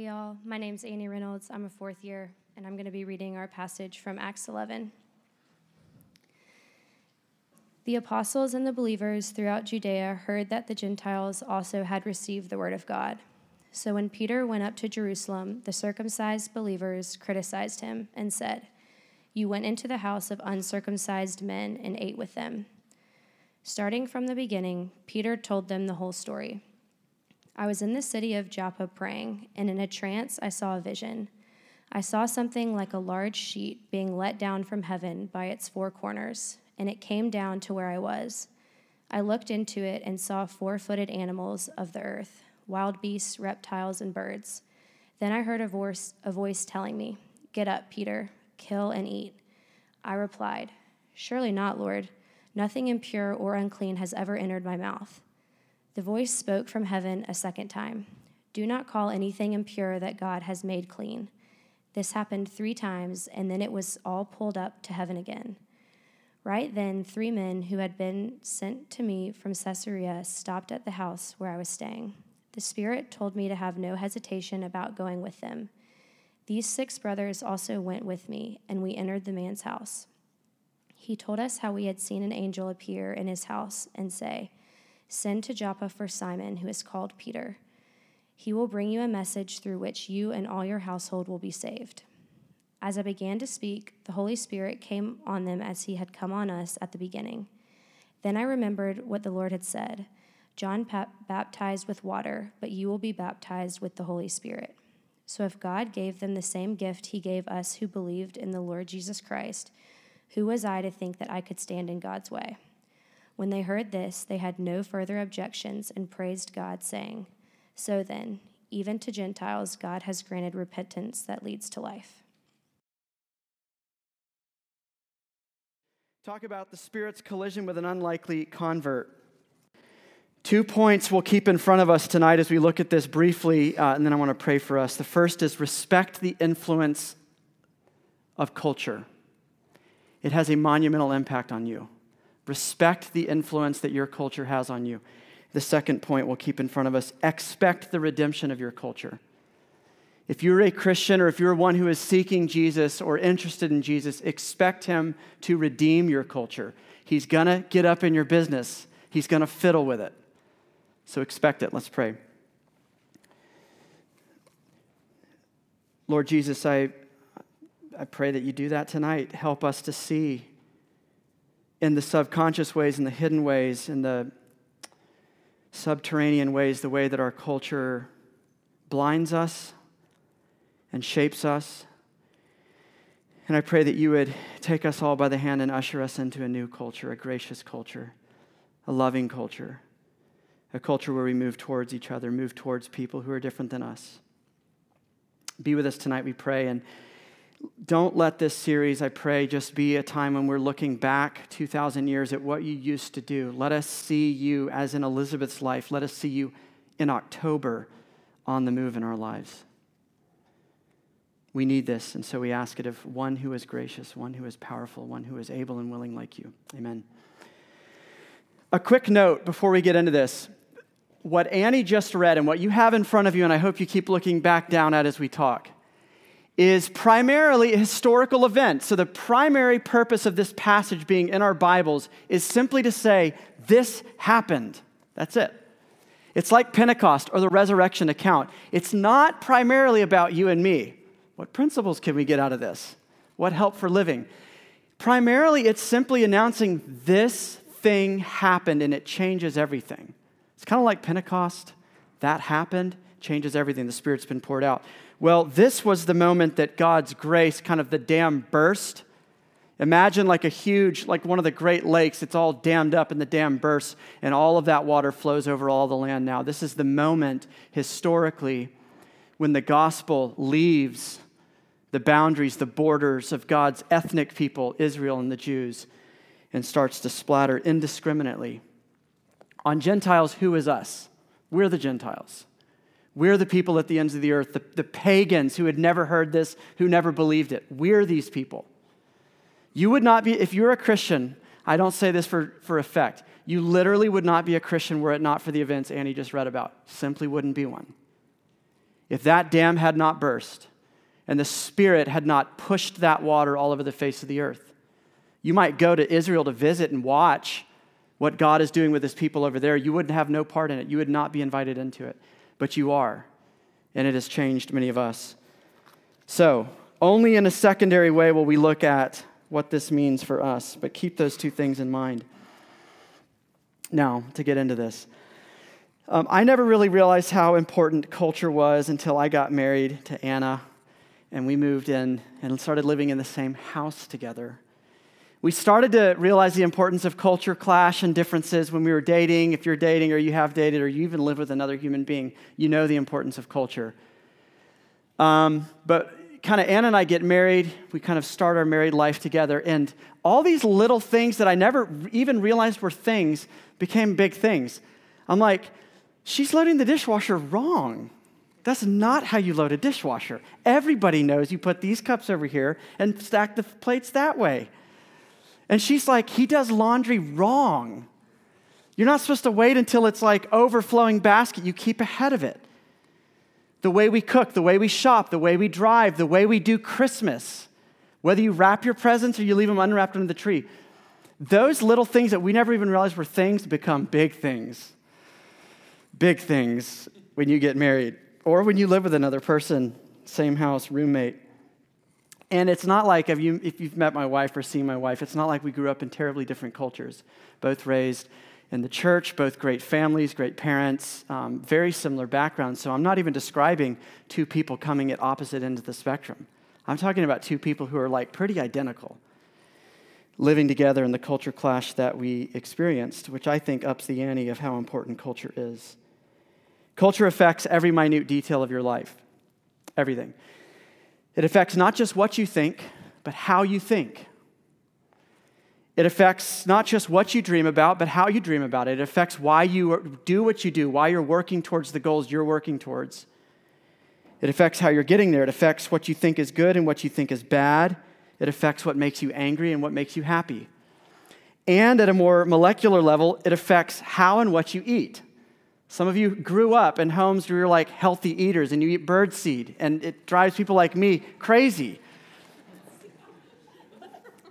Hey, y'all. My name's Annie Reynolds. I'm a fourth year, and I'm going to be reading our passage from Acts 11. The apostles and the believers throughout Judea heard that the Gentiles also had received the word of God. So when Peter went up to Jerusalem, the circumcised believers criticized him and said, You went into the house of uncircumcised men and ate with them. Starting from the beginning, Peter told them the whole story. I was in the city of Joppa praying, and in a trance I saw a vision. I saw something like a large sheet being let down from heaven by its four corners, and it came down to where I was. I looked into it and saw four footed animals of the earth, wild beasts, reptiles, and birds. Then I heard a voice, a voice telling me, Get up, Peter, kill and eat. I replied, Surely not, Lord. Nothing impure or unclean has ever entered my mouth. The voice spoke from heaven a second time Do not call anything impure that God has made clean. This happened three times, and then it was all pulled up to heaven again. Right then, three men who had been sent to me from Caesarea stopped at the house where I was staying. The Spirit told me to have no hesitation about going with them. These six brothers also went with me, and we entered the man's house. He told us how we had seen an angel appear in his house and say, Send to Joppa for Simon, who is called Peter. He will bring you a message through which you and all your household will be saved. As I began to speak, the Holy Spirit came on them as he had come on us at the beginning. Then I remembered what the Lord had said John baptized with water, but you will be baptized with the Holy Spirit. So if God gave them the same gift he gave us who believed in the Lord Jesus Christ, who was I to think that I could stand in God's way? When they heard this, they had no further objections and praised God, saying, So then, even to Gentiles, God has granted repentance that leads to life. Talk about the Spirit's collision with an unlikely convert. Two points we'll keep in front of us tonight as we look at this briefly, uh, and then I want to pray for us. The first is respect the influence of culture, it has a monumental impact on you. Respect the influence that your culture has on you. The second point we'll keep in front of us expect the redemption of your culture. If you're a Christian or if you're one who is seeking Jesus or interested in Jesus, expect him to redeem your culture. He's going to get up in your business, he's going to fiddle with it. So expect it. Let's pray. Lord Jesus, I, I pray that you do that tonight. Help us to see in the subconscious ways, in the hidden ways, in the subterranean ways, the way that our culture blinds us and shapes us. And I pray that you would take us all by the hand and usher us into a new culture, a gracious culture, a loving culture, a culture where we move towards each other, move towards people who are different than us. Be with us tonight, we pray. And don't let this series, I pray, just be a time when we're looking back 2,000 years at what you used to do. Let us see you as in Elizabeth's life. Let us see you in October on the move in our lives. We need this, and so we ask it of one who is gracious, one who is powerful, one who is able and willing like you. Amen. A quick note before we get into this. What Annie just read and what you have in front of you, and I hope you keep looking back down at as we talk is primarily a historical event. So, the primary purpose of this passage being in our Bibles is simply to say, this happened. That's it. It's like Pentecost or the resurrection account. It's not primarily about you and me. What principles can we get out of this? What help for living? Primarily, it's simply announcing this thing happened and it changes everything. It's kind of like Pentecost. That happened, changes everything. The Spirit's been poured out. Well, this was the moment that God's grace, kind of the dam burst. Imagine like a huge, like one of the great lakes, it's all dammed up and the dam bursts, and all of that water flows over all the land now. This is the moment historically when the gospel leaves the boundaries, the borders of God's ethnic people, Israel and the Jews, and starts to splatter indiscriminately on Gentiles. Who is us? We're the Gentiles. We're the people at the ends of the earth, the, the pagans who had never heard this, who never believed it. We're these people. You would not be, if you're a Christian, I don't say this for, for effect, you literally would not be a Christian were it not for the events Annie just read about. Simply wouldn't be one. if that dam had not burst and the Spirit had not pushed that water all over the face of the earth. You might go to Israel to visit and watch what God is doing with his people over there. You wouldn't have no part in it, you would not be invited into it, but you are. And it has changed many of us. So, only in a secondary way will we look at what this means for us, but keep those two things in mind. Now, to get into this, um, I never really realized how important culture was until I got married to Anna and we moved in and started living in the same house together. We started to realize the importance of culture clash and differences when we were dating. If you're dating or you have dated or you even live with another human being, you know the importance of culture. Um, but kind of Anna and I get married, we kind of start our married life together, and all these little things that I never even realized were things became big things. I'm like, she's loading the dishwasher wrong. That's not how you load a dishwasher. Everybody knows you put these cups over here and stack the plates that way. And she's like, he does laundry wrong. You're not supposed to wait until it's like overflowing basket. You keep ahead of it. The way we cook, the way we shop, the way we drive, the way we do Christmas, whether you wrap your presents or you leave them unwrapped under the tree, those little things that we never even realized were things become big things. Big things when you get married or when you live with another person, same house, roommate. And it's not like, if, you, if you've met my wife or seen my wife, it's not like we grew up in terribly different cultures, both raised in the church, both great families, great parents, um, very similar backgrounds. So I'm not even describing two people coming at opposite ends of the spectrum. I'm talking about two people who are like pretty identical, living together in the culture clash that we experienced, which I think ups the ante of how important culture is. Culture affects every minute detail of your life, everything. It affects not just what you think, but how you think. It affects not just what you dream about, but how you dream about it. It affects why you do what you do, why you're working towards the goals you're working towards. It affects how you're getting there. It affects what you think is good and what you think is bad. It affects what makes you angry and what makes you happy. And at a more molecular level, it affects how and what you eat. Some of you grew up in homes where you're like healthy eaters and you eat bird seed, and it drives people like me crazy.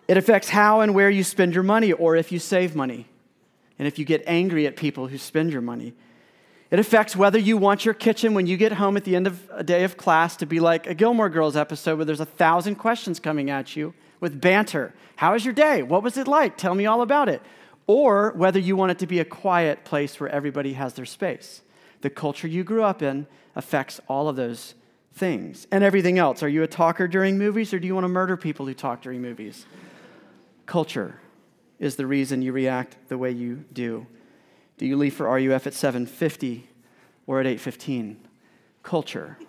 It affects how and where you spend your money or if you save money, and if you get angry at people who spend your money. It affects whether you want your kitchen when you get home at the end of a day of class to be like a Gilmore Girls episode where there's a thousand questions coming at you with banter. How was your day? What was it like? Tell me all about it or whether you want it to be a quiet place where everybody has their space. The culture you grew up in affects all of those things and everything else. Are you a talker during movies or do you want to murder people who talk during movies? Culture is the reason you react the way you do. Do you leave for RUF at 7:50 or at 8:15? Culture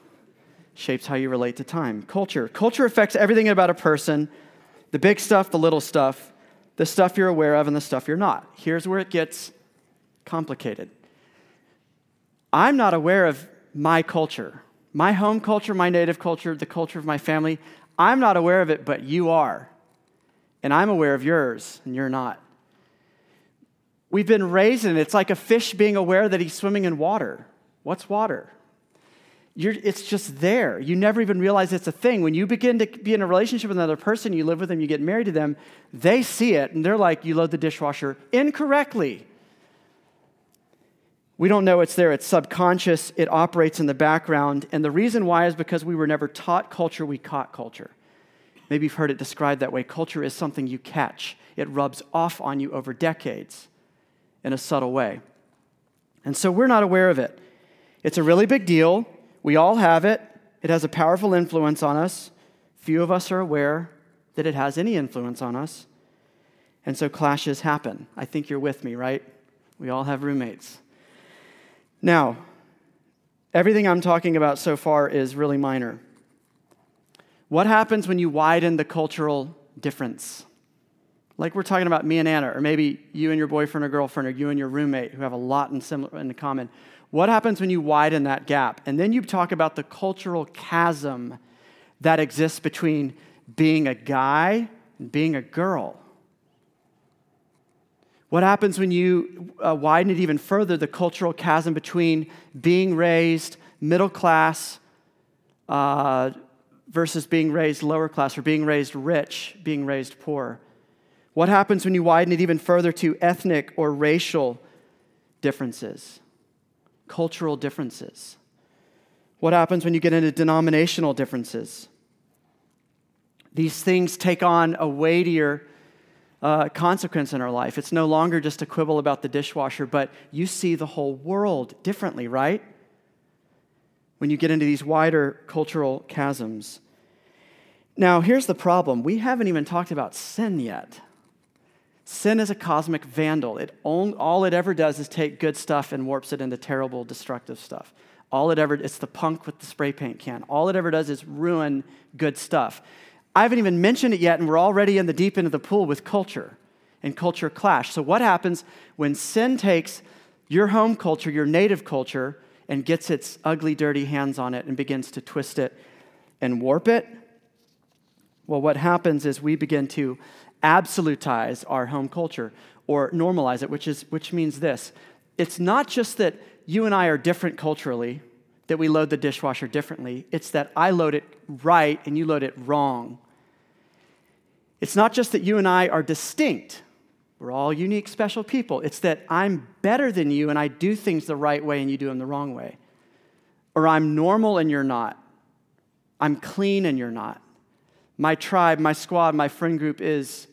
shapes how you relate to time. Culture. Culture affects everything about a person, the big stuff, the little stuff the stuff you're aware of and the stuff you're not. Here's where it gets complicated. I'm not aware of my culture, my home culture, my native culture, the culture of my family. I'm not aware of it, but you are. And I'm aware of yours, and you're not. We've been raised in it. It's like a fish being aware that he's swimming in water. What's water? You're, it's just there. You never even realize it's a thing. When you begin to be in a relationship with another person, you live with them, you get married to them, they see it and they're like, you load the dishwasher incorrectly. We don't know it's there. It's subconscious. It operates in the background. And the reason why is because we were never taught culture, we caught culture. Maybe you've heard it described that way. Culture is something you catch, it rubs off on you over decades in a subtle way. And so we're not aware of it. It's a really big deal. We all have it, it has a powerful influence on us. Few of us are aware that it has any influence on us. And so clashes happen. I think you're with me, right? We all have roommates. Now, everything I'm talking about so far is really minor. What happens when you widen the cultural difference? Like we're talking about me and Anna, or maybe you and your boyfriend or girlfriend, or you and your roommate who have a lot in, similar, in common. What happens when you widen that gap? And then you talk about the cultural chasm that exists between being a guy and being a girl. What happens when you uh, widen it even further, the cultural chasm between being raised middle class, uh, versus being raised lower class or being raised rich, being raised poor? What happens when you widen it even further to ethnic or racial differences, cultural differences? What happens when you get into denominational differences? These things take on a weightier uh, consequence in our life. It's no longer just a quibble about the dishwasher, but you see the whole world differently, right? When you get into these wider cultural chasms. Now, here's the problem we haven't even talked about sin yet. Sin is a cosmic vandal. It all, all it ever does is take good stuff and warps it into terrible, destructive stuff. All it ever, it's the punk with the spray paint can. All it ever does is ruin good stuff. I haven't even mentioned it yet, and we're already in the deep end of the pool with culture and culture clash. So, what happens when sin takes your home culture, your native culture, and gets its ugly, dirty hands on it and begins to twist it and warp it? Well, what happens is we begin to absolutize our home culture or normalize it, which, is, which means this it's not just that you and I are different culturally, that we load the dishwasher differently. It's that I load it right and you load it wrong. It's not just that you and I are distinct. We're all unique, special people. It's that I'm better than you and I do things the right way and you do them the wrong way. Or I'm normal and you're not. I'm clean and you're not. My tribe, my squad, my friend group is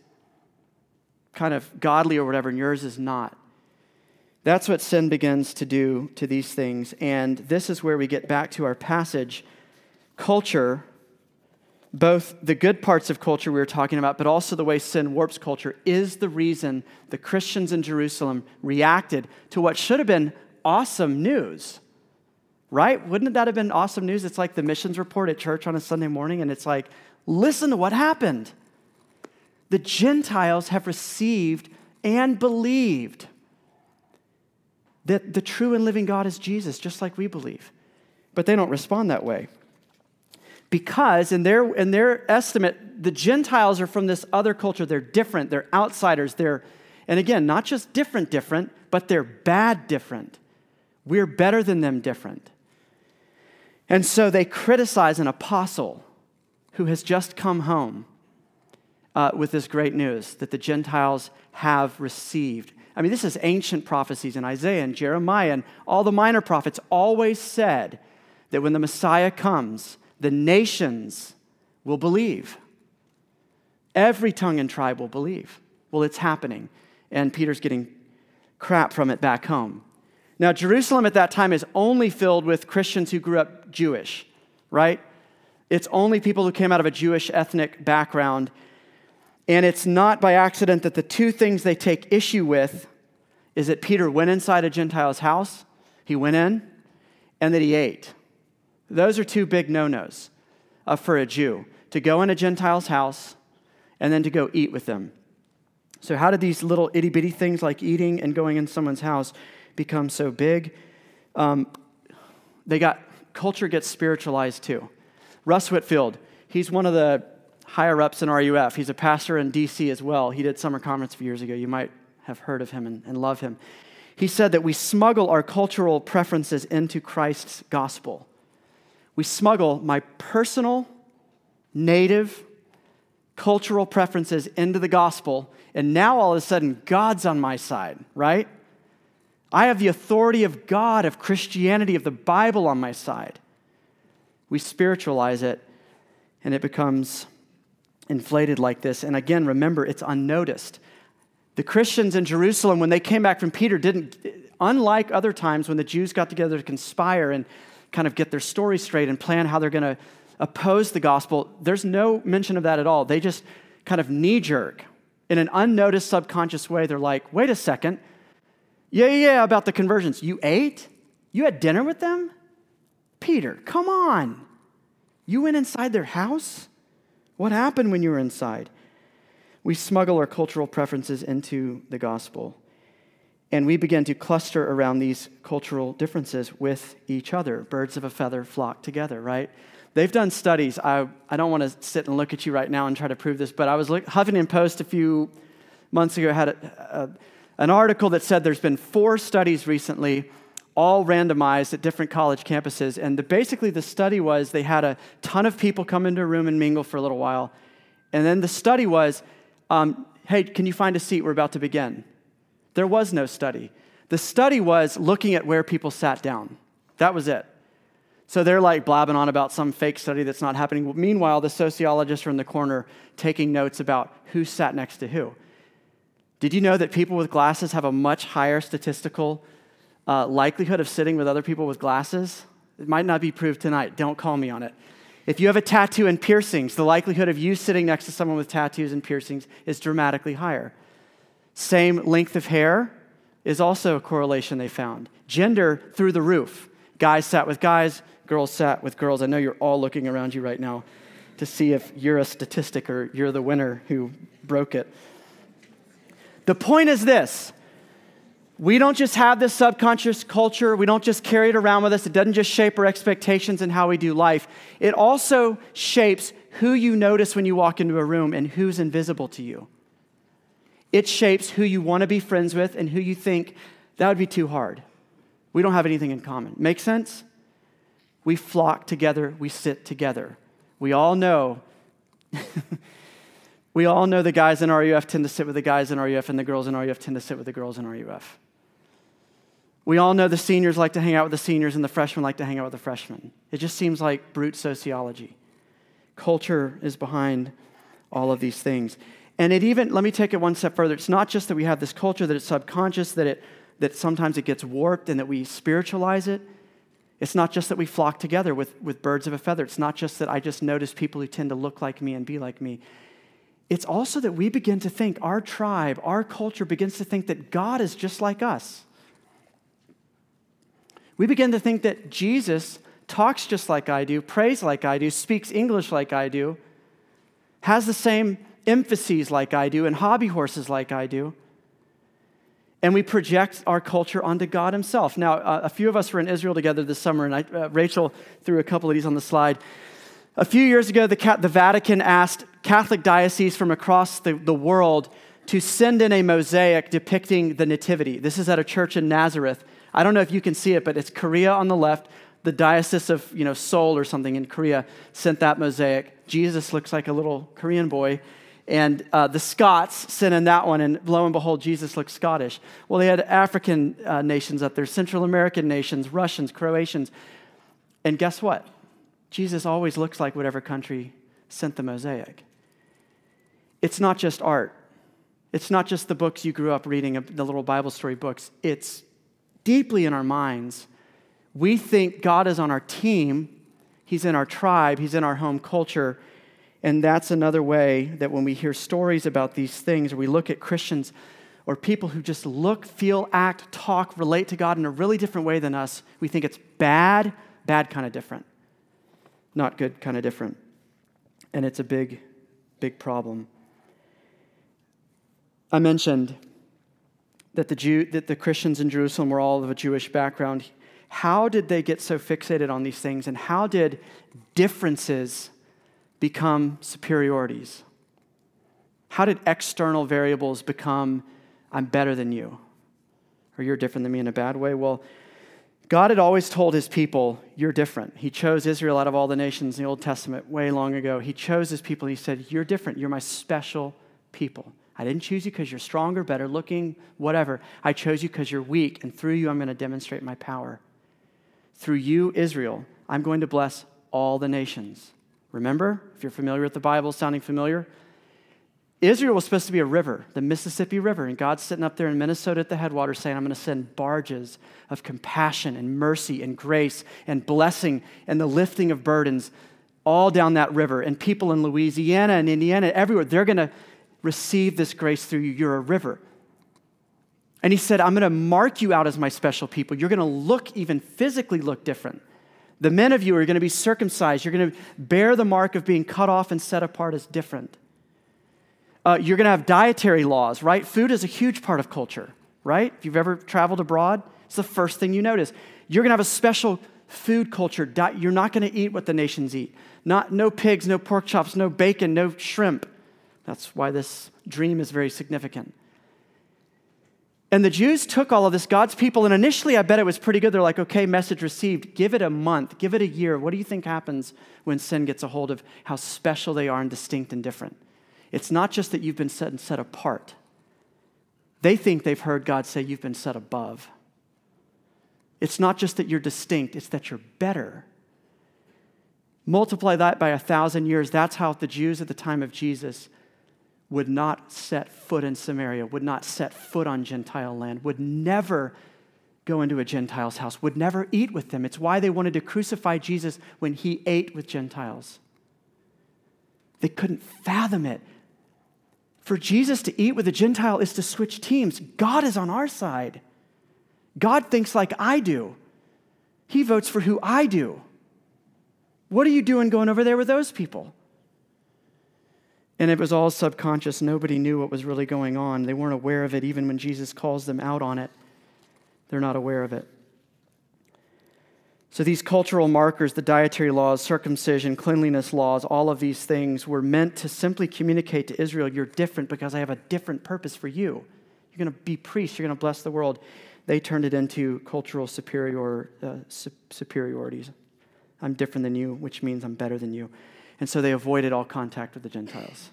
kind of godly or whatever, and yours is not. That's what sin begins to do to these things. And this is where we get back to our passage. Culture, both the good parts of culture we were talking about, but also the way sin warps culture, is the reason the Christians in Jerusalem reacted to what should have been awesome news. Right? Wouldn't that have been awesome news? It's like the missions report at church on a Sunday morning, and it's like, listen to what happened. The Gentiles have received and believed that the true and living God is Jesus, just like we believe. But they don't respond that way. Because, in their, in their estimate, the Gentiles are from this other culture. They're different, they're outsiders. They're, and again, not just different, different, but they're bad, different. We're better than them, different. And so they criticize an apostle who has just come home uh, with this great news that the Gentiles have received I mean, this is ancient prophecies in Isaiah and Jeremiah and all the minor prophets always said that when the Messiah comes, the nations will believe. Every tongue and tribe will believe. Well, it's happening. And Peter's getting crap from it back home. Now, Jerusalem at that time is only filled with Christians who grew up Jewish, right? It's only people who came out of a Jewish ethnic background and it's not by accident that the two things they take issue with is that Peter went inside a Gentile's house, he went in, and that he ate. Those are two big no nos uh, for a Jew to go in a Gentile's house and then to go eat with them. So, how did these little itty bitty things like eating and going in someone's house become so big? Um, they got culture gets spiritualized too. Russ Whitfield, he's one of the higher ups in RUF. He's a pastor in DC as well. He did summer conference a few years ago. You might have heard of him and, and love him. He said that we smuggle our cultural preferences into Christ's gospel. We smuggle my personal, native, cultural preferences into the gospel, and now all of a sudden, God's on my side, right? I have the authority of God, of Christianity, of the Bible on my side. We spiritualize it, and it becomes inflated like this. And again, remember, it's unnoticed. The Christians in Jerusalem, when they came back from Peter, didn't, unlike other times when the Jews got together to conspire and kind of get their story straight and plan how they're going to oppose the gospel, there's no mention of that at all. They just kind of knee jerk in an unnoticed subconscious way. They're like, wait a second. Yeah, yeah, about the conversions. You ate? You had dinner with them? Peter, come on. You went inside their house? What happened when you were inside? We smuggle our cultural preferences into the gospel. And we begin to cluster around these cultural differences with each other. Birds of a feather flock together, right? They've done studies. I, I don't want to sit and look at you right now and try to prove this, but I was look, Huffington Post a few months ago had a, a, an article that said there's been four studies recently all randomized at different college campuses. And the, basically, the study was they had a ton of people come into a room and mingle for a little while. And then the study was um, hey, can you find a seat? We're about to begin. There was no study. The study was looking at where people sat down. That was it. So they're like blabbing on about some fake study that's not happening. Meanwhile, the sociologists are in the corner taking notes about who sat next to who. Did you know that people with glasses have a much higher statistical uh, likelihood of sitting with other people with glasses? It might not be proved tonight. Don't call me on it. If you have a tattoo and piercings, the likelihood of you sitting next to someone with tattoos and piercings is dramatically higher. Same length of hair is also a correlation they found. Gender through the roof. Guys sat with guys, girls sat with girls. I know you're all looking around you right now to see if you're a statistic or you're the winner who broke it. The point is this we don't just have this subconscious culture, we don't just carry it around with us. It doesn't just shape our expectations and how we do life, it also shapes who you notice when you walk into a room and who's invisible to you. It shapes who you want to be friends with and who you think that would be too hard. We don't have anything in common. Make sense? We flock together, we sit together. We all know we all know the guys in RUF tend to sit with the guys in RUF, and the girls in RUF tend to sit with the girls in RUF. We all know the seniors like to hang out with the seniors, and the freshmen like to hang out with the freshmen. It just seems like brute sociology. Culture is behind all of these things. And it even, let me take it one step further. It's not just that we have this culture, that it's subconscious, that, it, that sometimes it gets warped and that we spiritualize it. It's not just that we flock together with, with birds of a feather. It's not just that I just notice people who tend to look like me and be like me it's also that we begin to think, our tribe, our culture begins to think that God is just like us. We begin to think that Jesus talks just like I do, prays like I do, speaks English like I do, has the same emphases like I do, and hobby horses like I do. And we project our culture onto God Himself. Now, a few of us were in Israel together this summer, and I, uh, Rachel threw a couple of these on the slide. A few years ago, the, the Vatican asked Catholic dioceses from across the, the world to send in a mosaic depicting the Nativity. This is at a church in Nazareth. I don't know if you can see it, but it's Korea on the left. The Diocese of you know, Seoul or something in Korea sent that mosaic. Jesus looks like a little Korean boy. And uh, the Scots sent in that one, and lo and behold, Jesus looks Scottish. Well, they had African uh, nations up there, Central American nations, Russians, Croatians. And guess what? Jesus always looks like whatever country sent the mosaic. It's not just art. It's not just the books you grew up reading, the little Bible story books. It's deeply in our minds. We think God is on our team, He's in our tribe, He's in our home culture. And that's another way that when we hear stories about these things, or we look at Christians or people who just look, feel, act, talk, relate to God in a really different way than us, we think it's bad, bad kind of different. Not good kind of different. And it's a big, big problem. I mentioned that the, Jew, that the Christians in Jerusalem were all of a Jewish background. How did they get so fixated on these things, and how did differences become superiorities? How did external variables become, I'm better than you, or you're different than me in a bad way? Well, God had always told his people, You're different. He chose Israel out of all the nations in the Old Testament way long ago. He chose his people, and he said, You're different. You're my special people. I didn't choose you because you're stronger, better looking, whatever. I chose you because you're weak, and through you, I'm going to demonstrate my power. Through you, Israel, I'm going to bless all the nations. Remember, if you're familiar with the Bible, sounding familiar, Israel was supposed to be a river, the Mississippi River, and God's sitting up there in Minnesota at the headwaters saying, I'm going to send barges of compassion and mercy and grace and blessing and the lifting of burdens all down that river. And people in Louisiana and Indiana, everywhere, they're going to receive this grace through you. You're a river. And he said, I'm going to mark you out as my special people. You're going to look, even physically look different. The men of you are going to be circumcised. You're going to bear the mark of being cut off and set apart as different. Uh, you're going to have dietary laws, right? Food is a huge part of culture, right? If you've ever traveled abroad, it's the first thing you notice. You're going to have a special food culture. You're not going to eat what the nations eat. Not, no pigs, no pork chops, no bacon, no shrimp. That's why this dream is very significant. And the Jews took all of this, God's people, and initially I bet it was pretty good. They're like, okay, message received. Give it a month, give it a year. What do you think happens when sin gets a hold of how special they are and distinct and different? It's not just that you've been set and set apart. They think they've heard God say you've been set above. It's not just that you're distinct, it's that you're better. Multiply that by a thousand years. That's how the Jews at the time of Jesus would not set foot in Samaria, would not set foot on Gentile land, would never go into a Gentile's house, would never eat with them. It's why they wanted to crucify Jesus when he ate with Gentiles. They couldn't fathom it. For Jesus to eat with a Gentile is to switch teams. God is on our side. God thinks like I do. He votes for who I do. What are you doing going over there with those people? And it was all subconscious. Nobody knew what was really going on. They weren't aware of it. Even when Jesus calls them out on it, they're not aware of it. So, these cultural markers, the dietary laws, circumcision, cleanliness laws, all of these things were meant to simply communicate to Israel you're different because I have a different purpose for you. You're going to be priests, you're going to bless the world. They turned it into cultural superior, uh, su- superiorities. I'm different than you, which means I'm better than you. And so they avoided all contact with the Gentiles.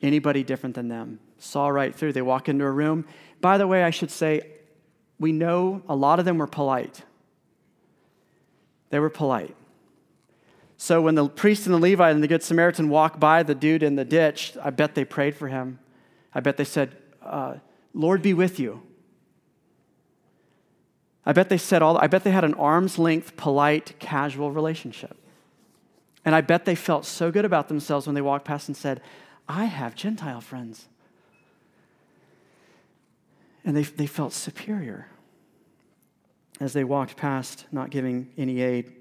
Anybody different than them. Saw right through. They walk into a room. By the way, I should say, we know a lot of them were polite. They were polite. So when the priest and the Levite and the Good Samaritan walk by the dude in the ditch, I bet they prayed for him. I bet they said, uh, Lord be with you. I bet they said all, I bet they had an arm's length, polite, casual relationship. And I bet they felt so good about themselves when they walked past and said, I have Gentile friends. And they, they felt superior as they walked past, not giving any aid,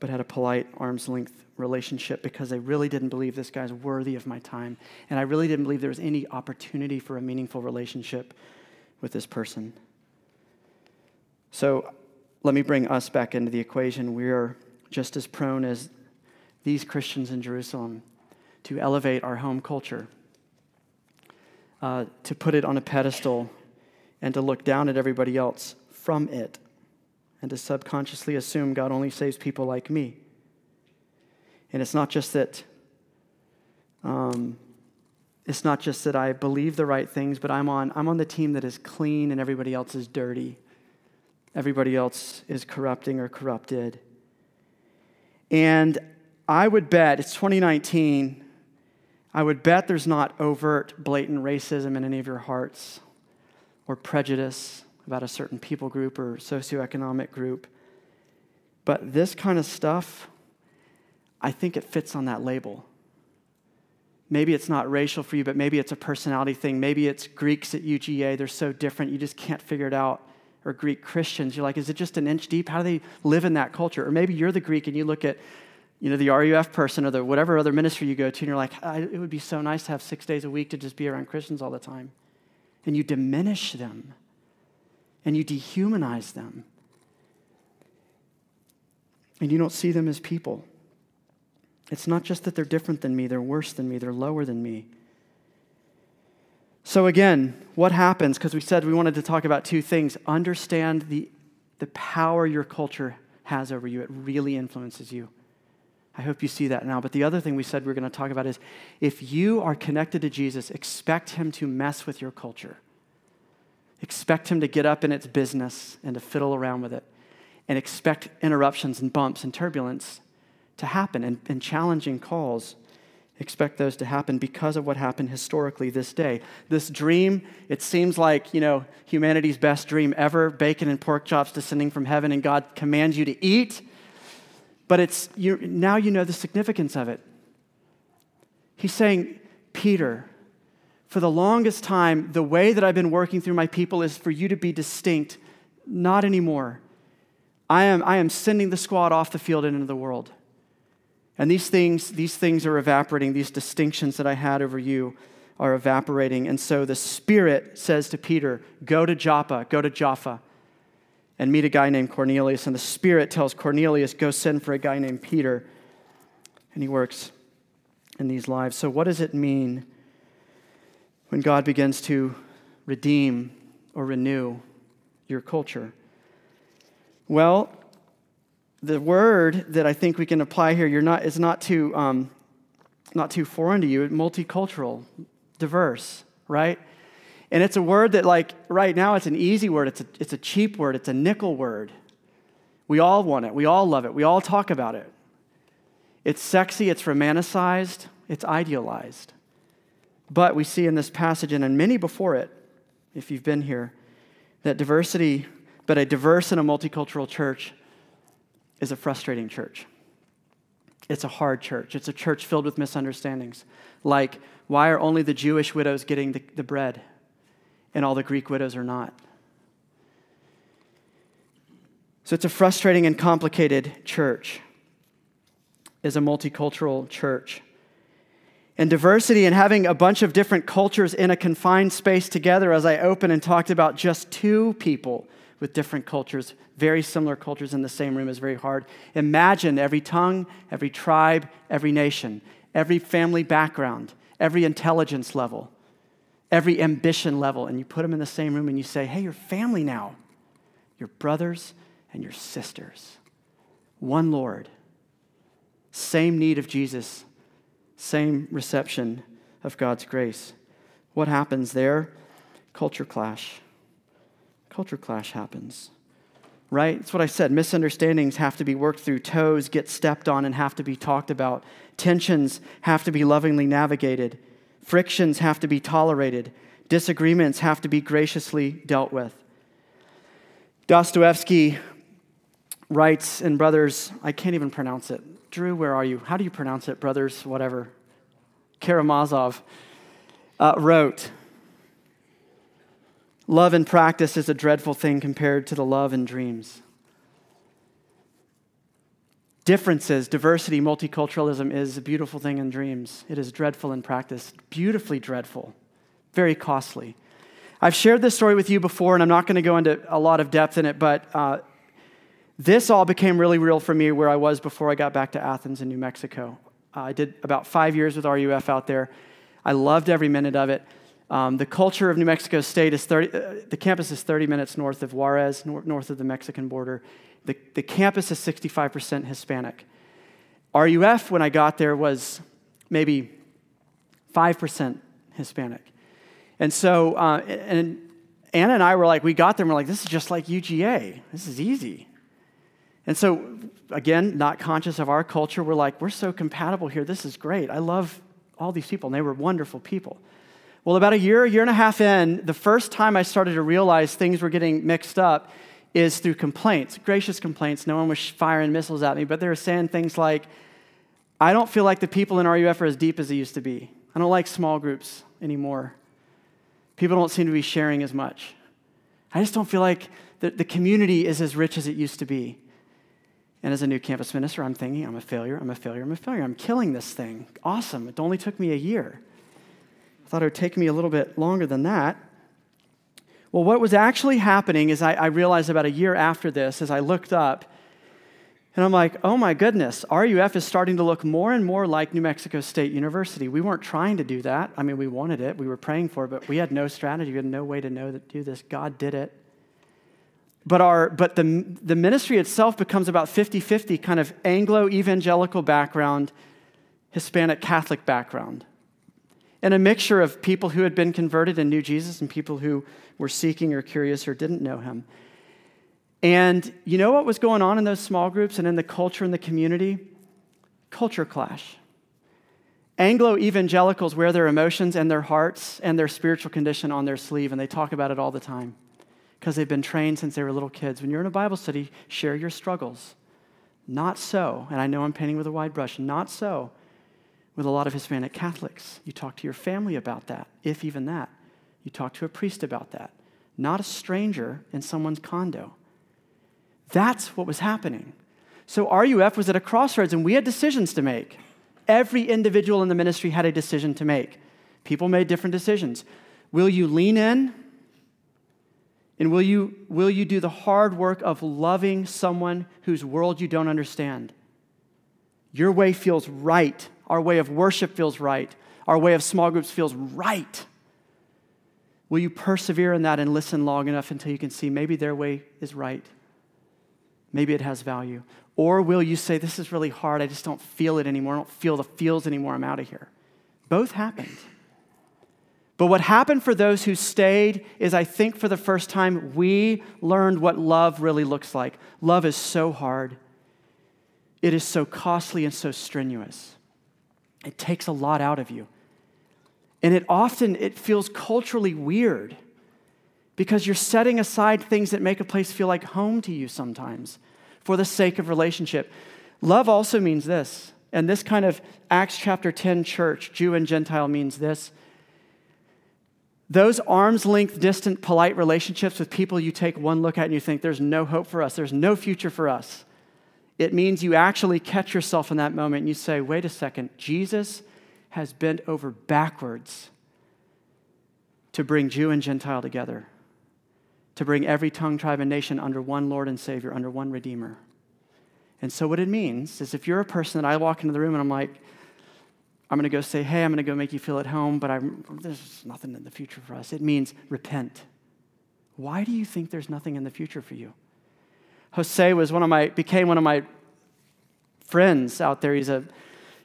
but had a polite arm's length relationship because they really didn't believe this guy's worthy of my time. And I really didn't believe there was any opportunity for a meaningful relationship with this person. So let me bring us back into the equation. We are just as prone as these Christians in Jerusalem to elevate our home culture, uh, to put it on a pedestal, and to look down at everybody else from it, and to subconsciously assume God only saves people like me. And it's not just that. Um, it's not just that I believe the right things, but I'm on, I'm on the team that is clean and everybody else is dirty. Everybody else is corrupting or corrupted. And I would bet, it's 2019, I would bet there's not overt, blatant racism in any of your hearts or prejudice about a certain people group or socioeconomic group. But this kind of stuff, I think it fits on that label. Maybe it's not racial for you, but maybe it's a personality thing. Maybe it's Greeks at UGA, they're so different, you just can't figure it out. Or Greek Christians, you're like, is it just an inch deep? How do they live in that culture? Or maybe you're the Greek and you look at you know, the RUF person or the whatever other ministry you go to, and you're like, it would be so nice to have six days a week to just be around Christians all the time. And you diminish them and you dehumanize them. And you don't see them as people. It's not just that they're different than me, they're worse than me, they're lower than me. So, again, what happens? Because we said we wanted to talk about two things understand the, the power your culture has over you, it really influences you. I hope you see that now. But the other thing we said we are going to talk about is if you are connected to Jesus, expect him to mess with your culture. Expect him to get up in its business and to fiddle around with it. And expect interruptions and bumps and turbulence to happen and, and challenging calls. Expect those to happen because of what happened historically this day. This dream, it seems like, you know, humanity's best dream ever bacon and pork chops descending from heaven, and God commands you to eat but it's you, now you know the significance of it. He's saying, Peter, for the longest time, the way that I've been working through my people is for you to be distinct. Not anymore. I am, I am sending the squad off the field and into the world. And these things, these things are evaporating. These distinctions that I had over you are evaporating. And so the Spirit says to Peter, Go to Joppa, go to Jaffa and meet a guy named Cornelius. And the Spirit tells Cornelius, Go send for a guy named Peter. And he works in these lives. So, what does it mean when God begins to redeem or renew your culture? Well, the word that I think we can apply here you're not, is not too, um, not too foreign to you multicultural, diverse, right? And it's a word that, like, right now, it's an easy word. It's a, it's a cheap word. It's a nickel word. We all want it. We all love it. We all talk about it. It's sexy, it's romanticized, it's idealized. But we see in this passage and in many before it, if you've been here, that diversity, but a diverse and a multicultural church is a frustrating church. It's a hard church. It's a church filled with misunderstandings. Like, why are only the Jewish widows getting the, the bread and all the Greek widows are not? So it's a frustrating and complicated church, is a multicultural church. And diversity and having a bunch of different cultures in a confined space together, as I opened and talked about just two people with different cultures, very similar cultures in the same room is very hard. Imagine every tongue, every tribe, every nation, every family background, every intelligence level, every ambition level, and you put them in the same room and you say, hey, you're family now. You're brothers and your sisters. One Lord, same need of Jesus, same reception of God's grace. What happens there? Culture clash culture clash happens. Right? That's what I said. Misunderstandings have to be worked through, toes get stepped on and have to be talked about, tensions have to be lovingly navigated, frictions have to be tolerated, disagreements have to be graciously dealt with. Dostoevsky writes in Brothers, I can't even pronounce it. Drew, where are you? How do you pronounce it? Brothers, whatever. Karamazov uh, wrote, Love in practice is a dreadful thing compared to the love in dreams. Differences, diversity, multiculturalism is a beautiful thing in dreams. It is dreadful in practice, beautifully dreadful, very costly. I've shared this story with you before, and I'm not going to go into a lot of depth in it, but uh, this all became really real for me where I was before I got back to Athens in New Mexico. Uh, I did about five years with RUF out there. I loved every minute of it. Um, the culture of New Mexico State is 30, uh, the campus is 30 minutes north of Juarez, nor- north of the Mexican border. The, the campus is 65% Hispanic. RUF, when I got there, was maybe 5% Hispanic. And so, uh, and Anna and I were like, we got there and we're like, this is just like UGA. This is easy. And so, again, not conscious of our culture, we're like, we're so compatible here. This is great. I love all these people, and they were wonderful people. Well, about a year, a year and a half in, the first time I started to realize things were getting mixed up is through complaints, gracious complaints. No one was firing missiles at me, but they were saying things like, I don't feel like the people in RUF are as deep as they used to be. I don't like small groups anymore. People don't seem to be sharing as much. I just don't feel like the, the community is as rich as it used to be. And as a new campus minister, I'm thinking, I'm a failure, I'm a failure, I'm a failure. I'm killing this thing. Awesome. It only took me a year I thought it would take me a little bit longer than that. Well, what was actually happening is I, I, realized about a year after this, as I looked up, and I'm like, oh my goodness, RUF is starting to look more and more like New Mexico State University. We weren't trying to do that. I mean, we wanted it, we were praying for it, but we had no strategy, we had no way to know that do this. God did it. But, our, but the, the ministry itself becomes about 50 50 kind of Anglo evangelical background, Hispanic Catholic background and a mixture of people who had been converted and knew Jesus and people who were seeking or curious or didn't know him. And you know what was going on in those small groups and in the culture and the community? Culture clash. Anglo evangelicals wear their emotions and their hearts and their spiritual condition on their sleeve, and they talk about it all the time because they've been trained since they were little kids. When you're in a Bible study, share your struggles. Not so, and I know I'm painting with a wide brush, not so with a lot of Hispanic Catholics. You talk to your family about that, if even that. You talk to a priest about that, not a stranger in someone's condo. That's what was happening. So RUF was at a crossroads and we had decisions to make. Every individual in the ministry had a decision to make. People made different decisions. Will you lean in? And will you, will you do the hard work of loving someone whose world you don't understand? Your way feels right our way of worship feels right. Our way of small groups feels right. Will you persevere in that and listen long enough until you can see maybe their way is right? Maybe it has value. Or will you say, This is really hard. I just don't feel it anymore. I don't feel the feels anymore. I'm out of here. Both happened. But what happened for those who stayed is, I think, for the first time, we learned what love really looks like. Love is so hard, it is so costly and so strenuous. It takes a lot out of you. And it often it feels culturally weird because you're setting aside things that make a place feel like home to you sometimes for the sake of relationship. Love also means this, and this kind of Acts chapter 10 church, Jew and Gentile means this. Those arm's length distant polite relationships with people you take one look at and you think there's no hope for us, there's no future for us. It means you actually catch yourself in that moment and you say, wait a second, Jesus has bent over backwards to bring Jew and Gentile together, to bring every tongue, tribe, and nation under one Lord and Savior, under one Redeemer. And so, what it means is if you're a person that I walk into the room and I'm like, I'm going to go say, hey, I'm going to go make you feel at home, but I'm, there's nothing in the future for us. It means repent. Why do you think there's nothing in the future for you? Jose was one of my, became one of my friends out there. He's a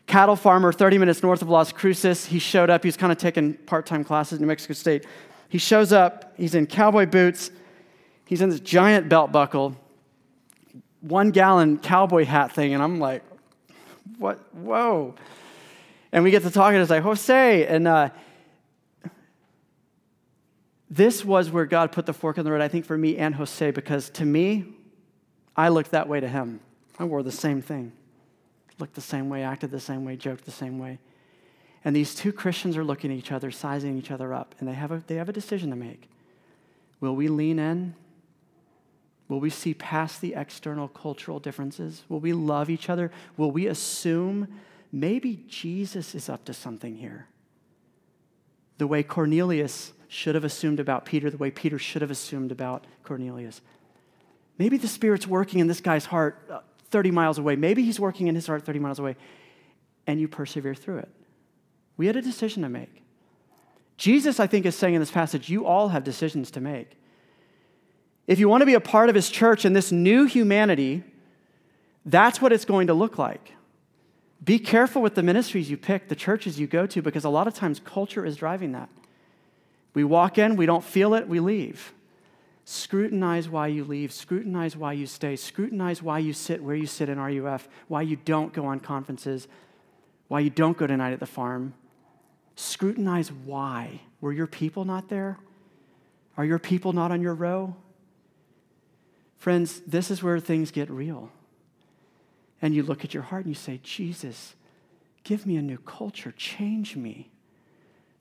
cattle farmer 30 minutes north of Las Cruces. He showed up. He's kind of taking part time classes in New Mexico State. He shows up. He's in cowboy boots. He's in this giant belt buckle, one gallon cowboy hat thing. And I'm like, what? Whoa. And we get to talking. And it's like, Jose. And uh, this was where God put the fork in the road, I think, for me and Jose, because to me, I looked that way to him. I wore the same thing looked the same way, acted the same way, joked the same way. And these two Christians are looking at each other, sizing each other up, and they have a, they have a decision to make. Will we lean in? Will we see past the external cultural differences? Will we love each other? Will we assume maybe Jesus is up to something here? The way Cornelius should have assumed about Peter, the way Peter should have assumed about Cornelius. Maybe the Spirit's working in this guy's heart uh, 30 miles away. Maybe he's working in his heart 30 miles away, and you persevere through it. We had a decision to make. Jesus, I think, is saying in this passage, you all have decisions to make. If you want to be a part of his church and this new humanity, that's what it's going to look like. Be careful with the ministries you pick, the churches you go to, because a lot of times culture is driving that. We walk in, we don't feel it, we leave. Scrutinize why you leave. Scrutinize why you stay. Scrutinize why you sit where you sit in RUF, why you don't go on conferences, why you don't go tonight at the farm. Scrutinize why. Were your people not there? Are your people not on your row? Friends, this is where things get real. And you look at your heart and you say, Jesus, give me a new culture, change me.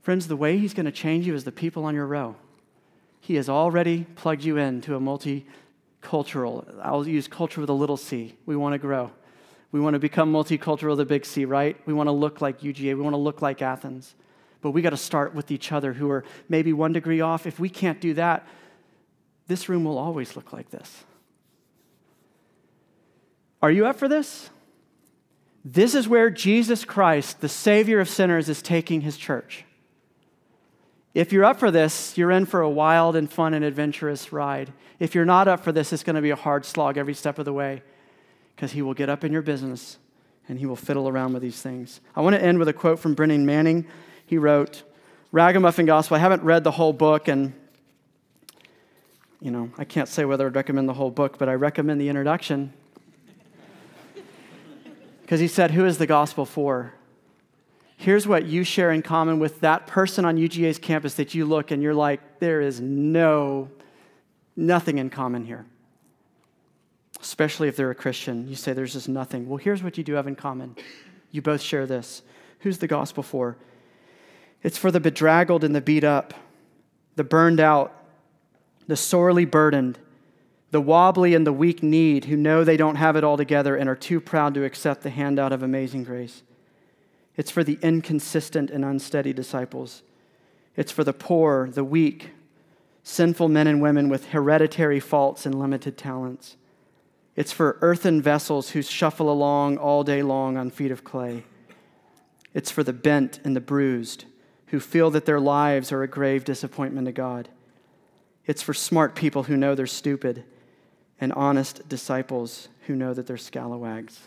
Friends, the way He's going to change you is the people on your row. He has already plugged you into a multicultural. I'll use culture with a little c. We want to grow. We want to become multicultural the big C, right? We want to look like UGA. We want to look like Athens. But we got to start with each other who are maybe one degree off. If we can't do that, this room will always look like this. Are you up for this? This is where Jesus Christ, the Savior of sinners, is taking his church. If you're up for this, you're in for a wild and fun and adventurous ride. If you're not up for this, it's going to be a hard slog every step of the way because he will get up in your business and he will fiddle around with these things. I want to end with a quote from Brennan Manning. He wrote, Ragamuffin Gospel. I haven't read the whole book, and you know, I can't say whether I'd recommend the whole book, but I recommend the introduction. Because he said, Who is the gospel for? Here's what you share in common with that person on UGA's campus that you look and you're like, there is no, nothing in common here. Especially if they're a Christian. You say there's just nothing. Well, here's what you do have in common. You both share this. Who's the gospel for? It's for the bedraggled and the beat up, the burned out, the sorely burdened, the wobbly and the weak kneed who know they don't have it all together and are too proud to accept the handout of amazing grace. It's for the inconsistent and unsteady disciples. It's for the poor, the weak, sinful men and women with hereditary faults and limited talents. It's for earthen vessels who shuffle along all day long on feet of clay. It's for the bent and the bruised, who feel that their lives are a grave disappointment to God. It's for smart people who know they're stupid and honest disciples who know that they're scalawags.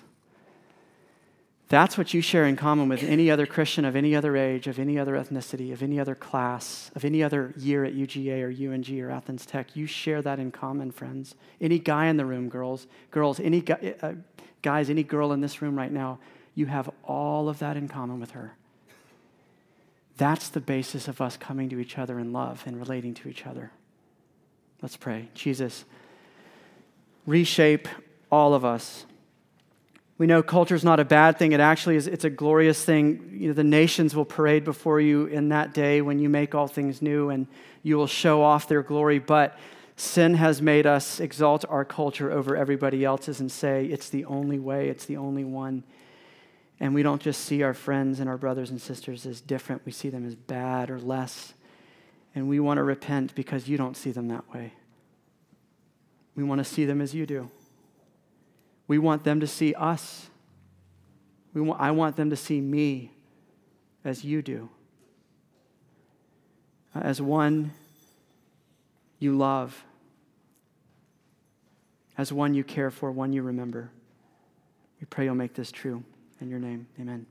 That's what you share in common with any other Christian of any other age, of any other ethnicity, of any other class, of any other year at UGA or UNG or Athens Tech. You share that in common, friends. Any guy in the room, girls, girls, any guy, uh, guys, any girl in this room right now, you have all of that in common with her. That's the basis of us coming to each other in love and relating to each other. Let's pray. Jesus, reshape all of us we know culture is not a bad thing. It actually is it's a glorious thing. You know, the nations will parade before you in that day when you make all things new and you will show off their glory. But sin has made us exalt our culture over everybody else's and say it's the only way, it's the only one. And we don't just see our friends and our brothers and sisters as different, we see them as bad or less. And we want to repent because you don't see them that way. We want to see them as you do. We want them to see us. We want, I want them to see me as you do, uh, as one you love, as one you care for, one you remember. We pray you'll make this true. In your name, amen.